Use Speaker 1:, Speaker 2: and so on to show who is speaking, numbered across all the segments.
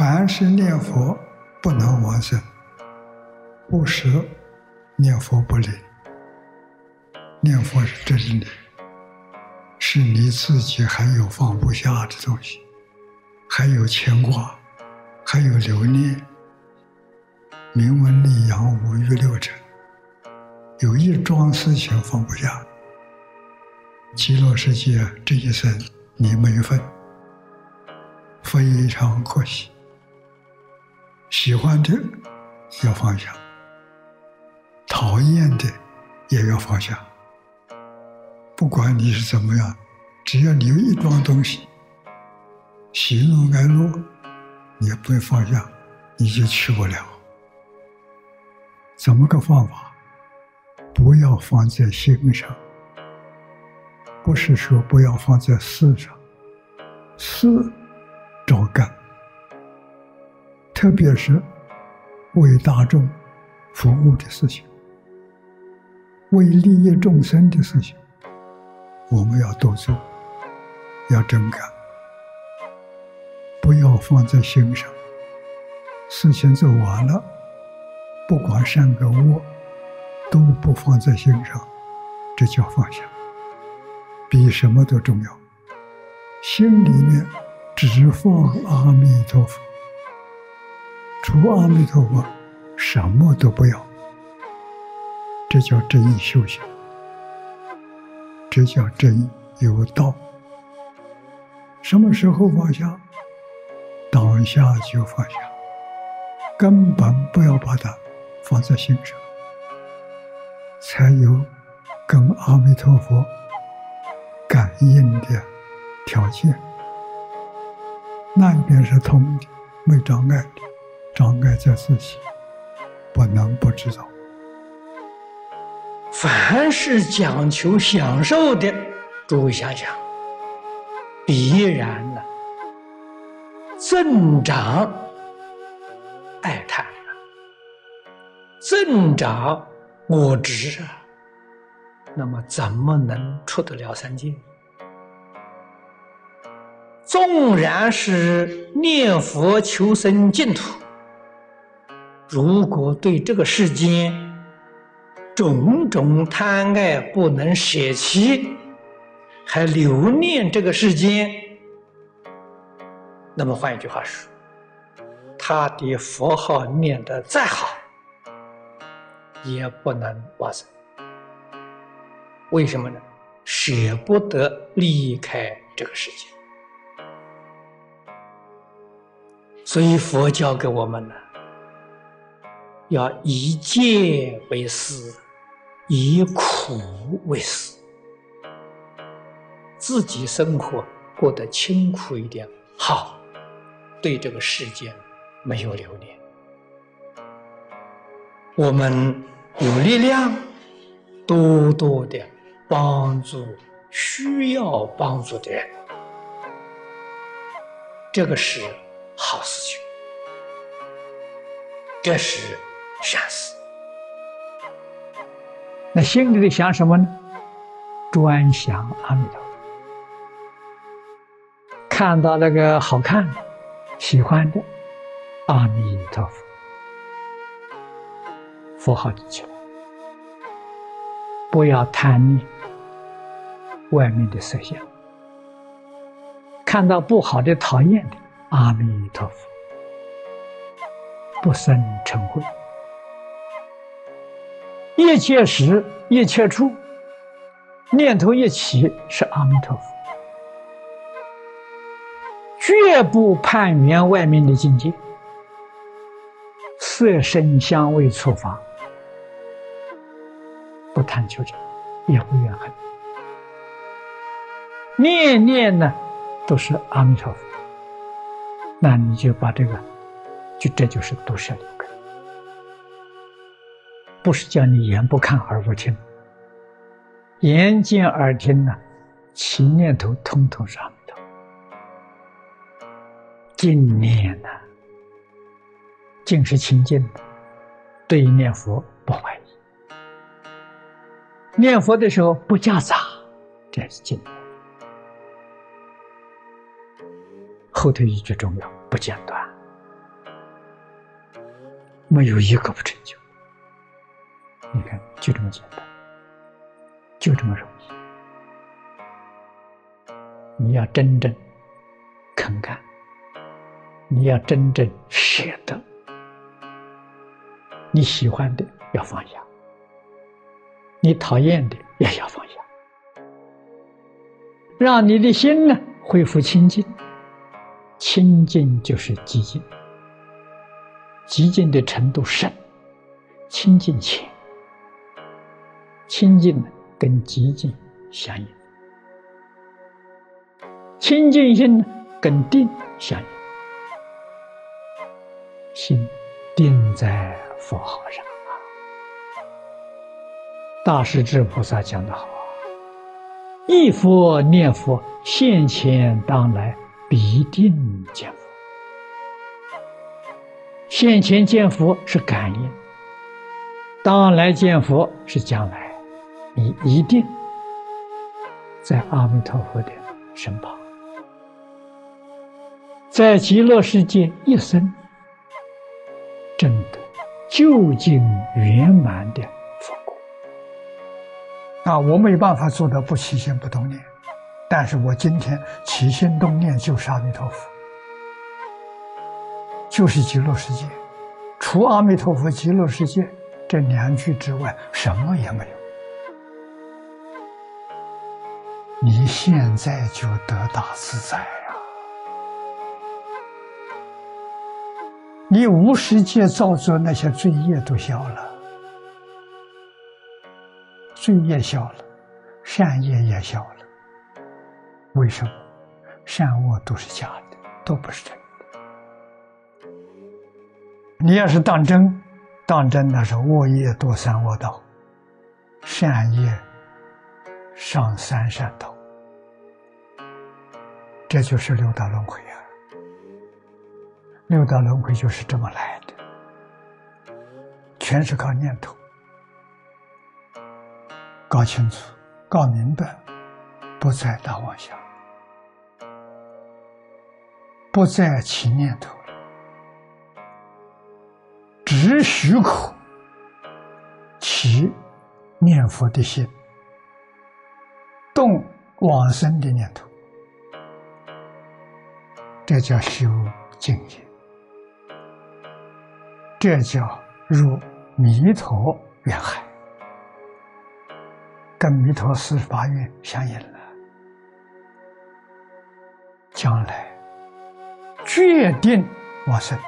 Speaker 1: 凡是念佛不能往生，不舍念佛不灵。念佛是真理，是你自己还有放不下的东西，还有牵挂，还有留念。名闻利养五欲六尘，有一桩事情放不下。极乐世界这一生你没份，非常可惜。喜欢的要放下，讨厌的也要放下。不管你是怎么样，只要你有一桩东西，喜怒哀乐，你不放下，你就去不了。怎么个方法？不要放在心上，不是说不要放在事上，事照干，特别是为大众服务的事情，为利益众生的事情。我们要多做，要真干，不要放在心上。事情做完了，不管善恶恶，都不放在心上，这叫放下，比什么都重要。心里面只放阿弥陀佛，除阿弥陀佛，什么都不要，这叫真修行。这叫真有道。什么时候放下？当下就放下，根本不要把它放在心上，才有跟阿弥陀佛感应的条件。那一边是通的，没障碍的，障碍在自己，不能不知道。
Speaker 2: 凡是讲求享受的，诸位想想，必然呢增长爱贪啊，增长我执啊，那么怎么能出得了三界？纵然是念佛求生净土，如果对这个世间，种种贪爱不能舍弃，还留念这个世间。那么换一句话说，他的佛号念得再好，也不能往生。为什么呢？舍不得离开这个世界。所以佛教给我们呢，要以戒为师。以苦为师，自己生活过得清苦一点好，对这个世界没有留恋。我们有力量，多多的帮助需要帮助的人，这个是好事情，这是善死。
Speaker 3: 那心里在想什么呢？专想阿弥陀佛。看到那个好看的、喜欢的阿弥陀佛，佛号记起来，不要贪念外面的色相。看到不好的、讨厌的阿弥陀佛，不生嗔恚。一切时，一切处，念头一起是阿弥陀佛，绝不攀缘外面的境界，色声香味触法，不贪求者，也不怨恨，念念呢都是阿弥陀佛，那你就把这个，就这就是独舍了。不是叫你眼不看耳不听，眼见耳听呢，起念头通通是阿弥陀，净念呐，净是清净的，对念佛不怀疑，念佛的时候不夹杂，这是净。后头一句重要，不间断，没有一个不成就。你看，就这么简单，就这么容易。你要真正肯干，你要真正舍得，你喜欢的要放下，你讨厌的也要放下，让你的心呢恢复清净。清净就是寂静，寂静的程度深，清净浅。清净跟寂静相应，清净心跟定相应，心定在佛号上啊。大势至菩萨讲的好啊，一佛念佛，现前当来必定见佛。现前见佛是感应，当来见佛是将来。你一定在阿弥陀佛的身旁，在极乐世界一生，真的究竟圆满的佛果。
Speaker 1: 啊，我没办法做到不起心不动念，但是我今天起心动念就是阿弥陀佛，就是极乐世界，除阿弥陀佛、极乐世界这两句之外，什么也没有。你现在就得大自在呀！你无世界造作那些罪业都消了，罪业消了，善业也消了。为什么？善恶都是假的，都不是真的。你要是当真，当真那是恶业多三恶道，善业。上三善道，这就是六道轮回啊！六道轮回就是这么来的，全是靠念头，搞清楚、搞明白，不再大妄想，不再起念头了，只许口起念佛的心。动往生的念头，这叫修净业，这叫入弥陀愿海，跟弥陀四十八愿相应了。将来决定往生，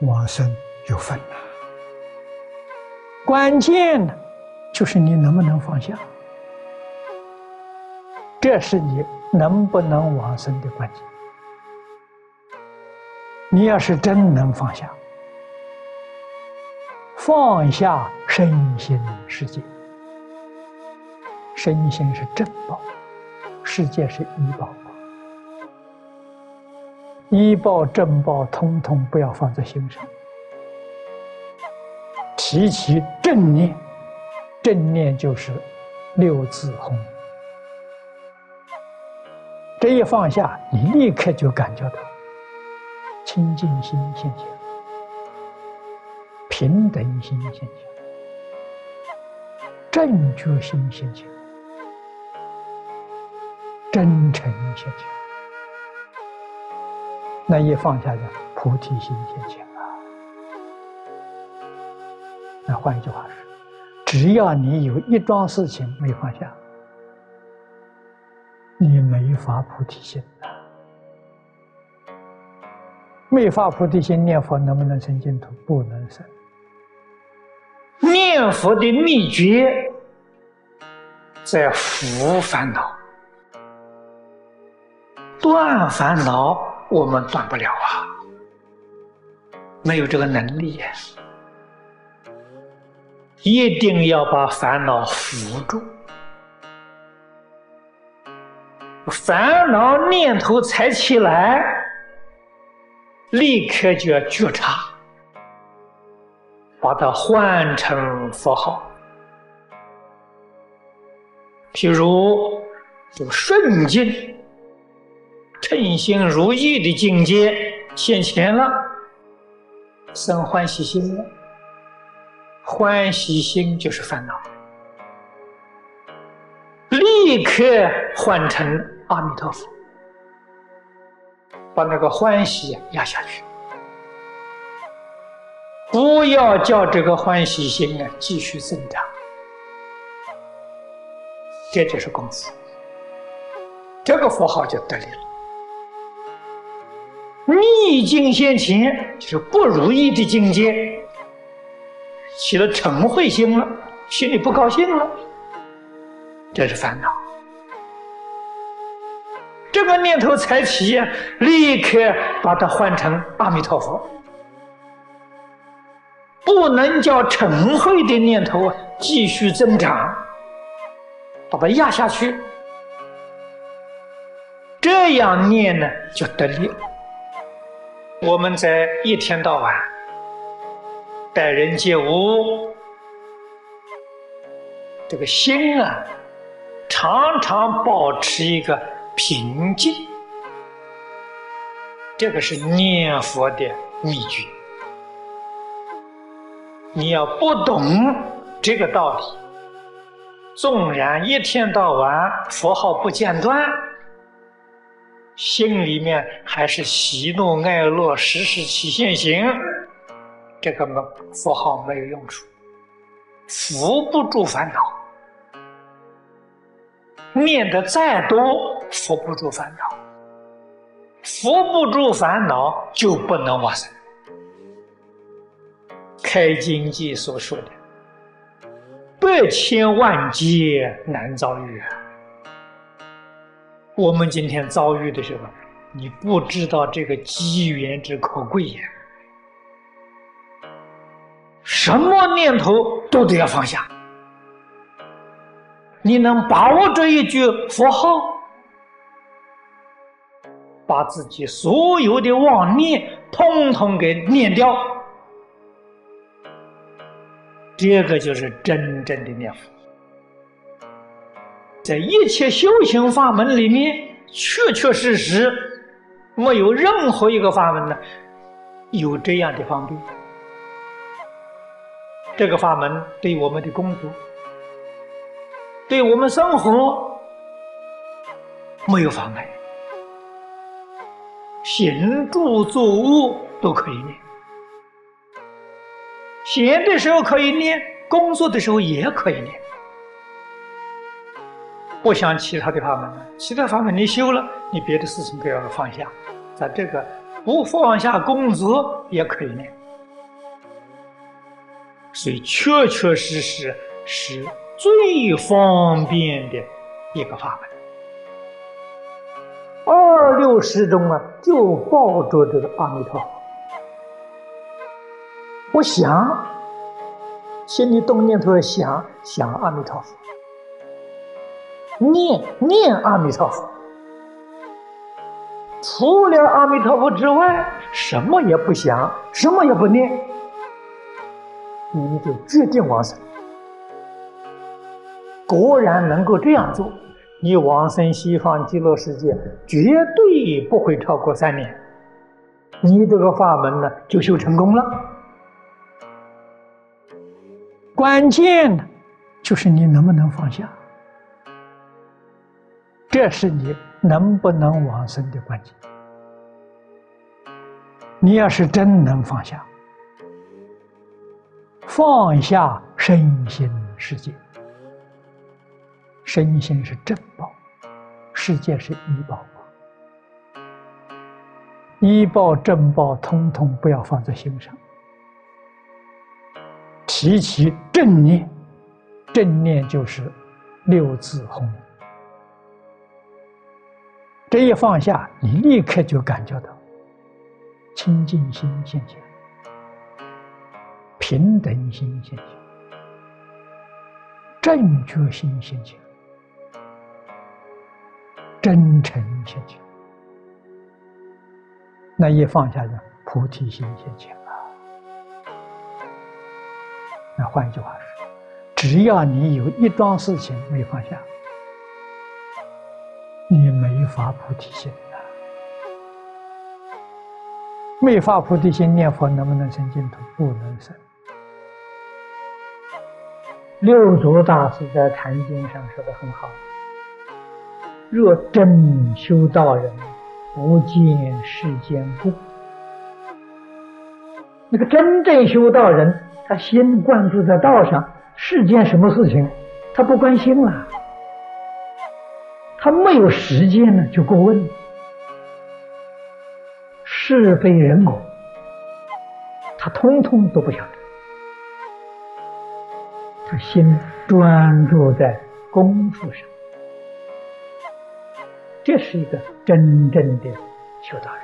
Speaker 1: 往生有份呐。关键呢，就是你能不能放下。这是你能不能往生的关键。你要是真能放下，放下身心世界，身心是正报，世界是医报，医报正报通通不要放在心上，提起正念，正念就是六字红。这一放下，你立刻就感觉到清净心现前，平等心现前，正觉心现前，真诚现前。那一放下，就菩提心现前了。那换一句话说，只要你有一桩事情没放下。你没发菩提心，没发菩提心，念佛能不能生净土？不能生。
Speaker 2: 念佛的秘诀在伏烦恼，断烦恼我们断不了啊，没有这个能力，一定要把烦恼扶住。烦恼念头才起来，立刻就要觉察，把它换成佛号。譬如，就顺境、称心如意的境界现前了，生欢喜心了，欢喜心就是烦恼，立刻换成阿弥陀佛，把那个欢喜压下去，不要叫这个欢喜心啊继续增长，这就是功夫，这个符号就得了。逆境现前，就是不如意的境界，起了嗔恚心了，心里不高兴了，这是烦恼。这个念头才起，立刻把它换成阿弥陀佛，不能叫嗔恚的念头继续增长，把它压下去，这样念呢就得力。我们在一天到晚待人接物，这个心啊，常常保持一个平静，这个是念佛的秘诀。你要不懂这个道理，纵然一天到晚佛号不间断。心里面还是喜怒哀乐时时起现行，这个没符号没有用处，扶不住烦恼。念的再多，扶不住烦恼，扶不住烦恼就不能往生。开经记所说的“百千万劫难遭遇”啊。我们今天遭遇的时候，你不知道这个机缘之可贵呀！什么念头都得要放下。你能把握这一句佛号，把自己所有的妄念通通给念掉，这个就是真正的念佛。在一切修行法门里面，确确实实没有任何一个法门呢有这样的方便。这个法门对我们的工作、对我们生活没有妨碍，行住坐卧都可以念，闲的时候可以念，工作的时候也可以念。不像其他的法门，其他法门你修了，你别的事情都要放下，在这个不放下工作也可以念，所以确确实实是最方便的一个法门。二六时中啊，就抱着这个阿弥陀佛，我想，心里动念头想想阿弥陀佛。念念阿弥陀佛，除了阿弥陀佛之外，什么也不想，什么也不念，你就决定往生。果然能够这样做，你往生西方极乐世界绝对不会超过三年。你这个法门呢，就修成功了。关键呢，就是你能不能放下。这是你能不能往生的关键。你要是真能放下，放下身心世界，身心是正报，世界是医报，医报正报通通不要放在心上，提起正念，正念就是六字红。这一放下，你立刻就感觉到清净心现前，平等心现前，正觉心现前，真诚现前。那一放下呢，菩提心现前了。那换一句话说，只要你有一桩事情没放下。你没法菩提心呐！
Speaker 3: 没发菩提心念佛，能不能生净土？不能生。六祖大师在《禅经》上说的很好：“若真修道人，不见世间过。”那个真正修道人，他心灌注在道上，世间什么事情，他不关心了。他没有时间呢，就过问是非人我，他通通都不晓得。他心专注在功夫上，这是一个真正的修道人。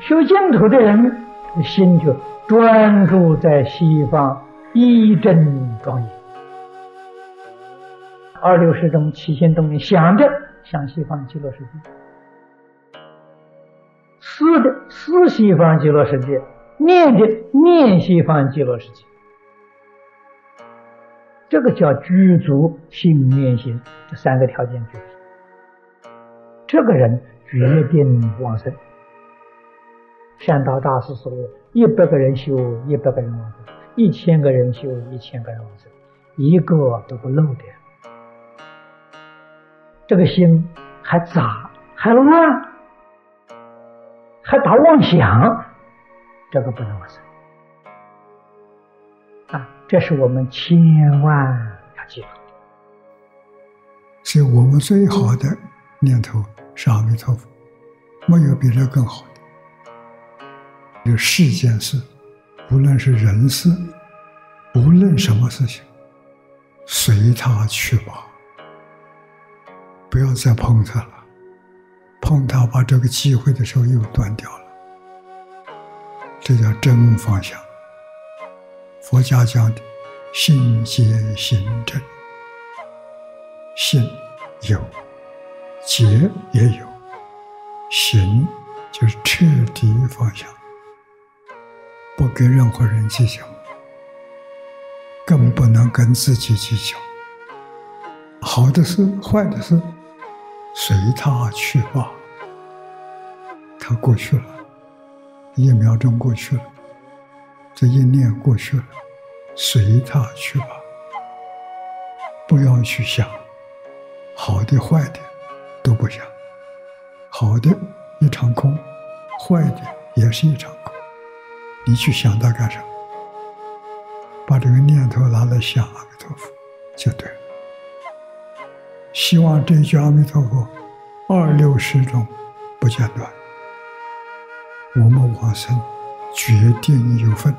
Speaker 3: 修净土的人，心就专注在西方一真庄严，二六十中起心动念想着向西方极乐世界，思的思西方极乐世界，念的念西方极乐世界，这个叫具足心念心这三个条件具足，这个人决定往生。善导大师说：“一百个人修，一百个人往生；一千个人修，一千个人往生，一个都不漏的。这个心还杂，还乱，还打妄想，这个不能往生！这是我们千万要记住的。
Speaker 1: 所以我们最好的念头是阿弥陀佛，没有比这更好的。”这世间事，无论是人事，无论什么事情，随他去吧，不要再碰他了。碰他，把这个机会的时候又断掉了。这叫真方向。佛家讲的“心结心正”，心有，结也有，行就是彻底放下。不跟任何人计较，更不能跟自己计较。好的事、坏的事，随他去吧。他过去了，一秒钟过去了，这一念过去了，随他去吧。不要去想，好的、坏的都不想。好的一场空，坏的也是一场空。你去想它干什么？把这个念头拿来想阿弥陀佛就对了。希望这句阿弥陀佛二六十中不间断，我们往生决定有份。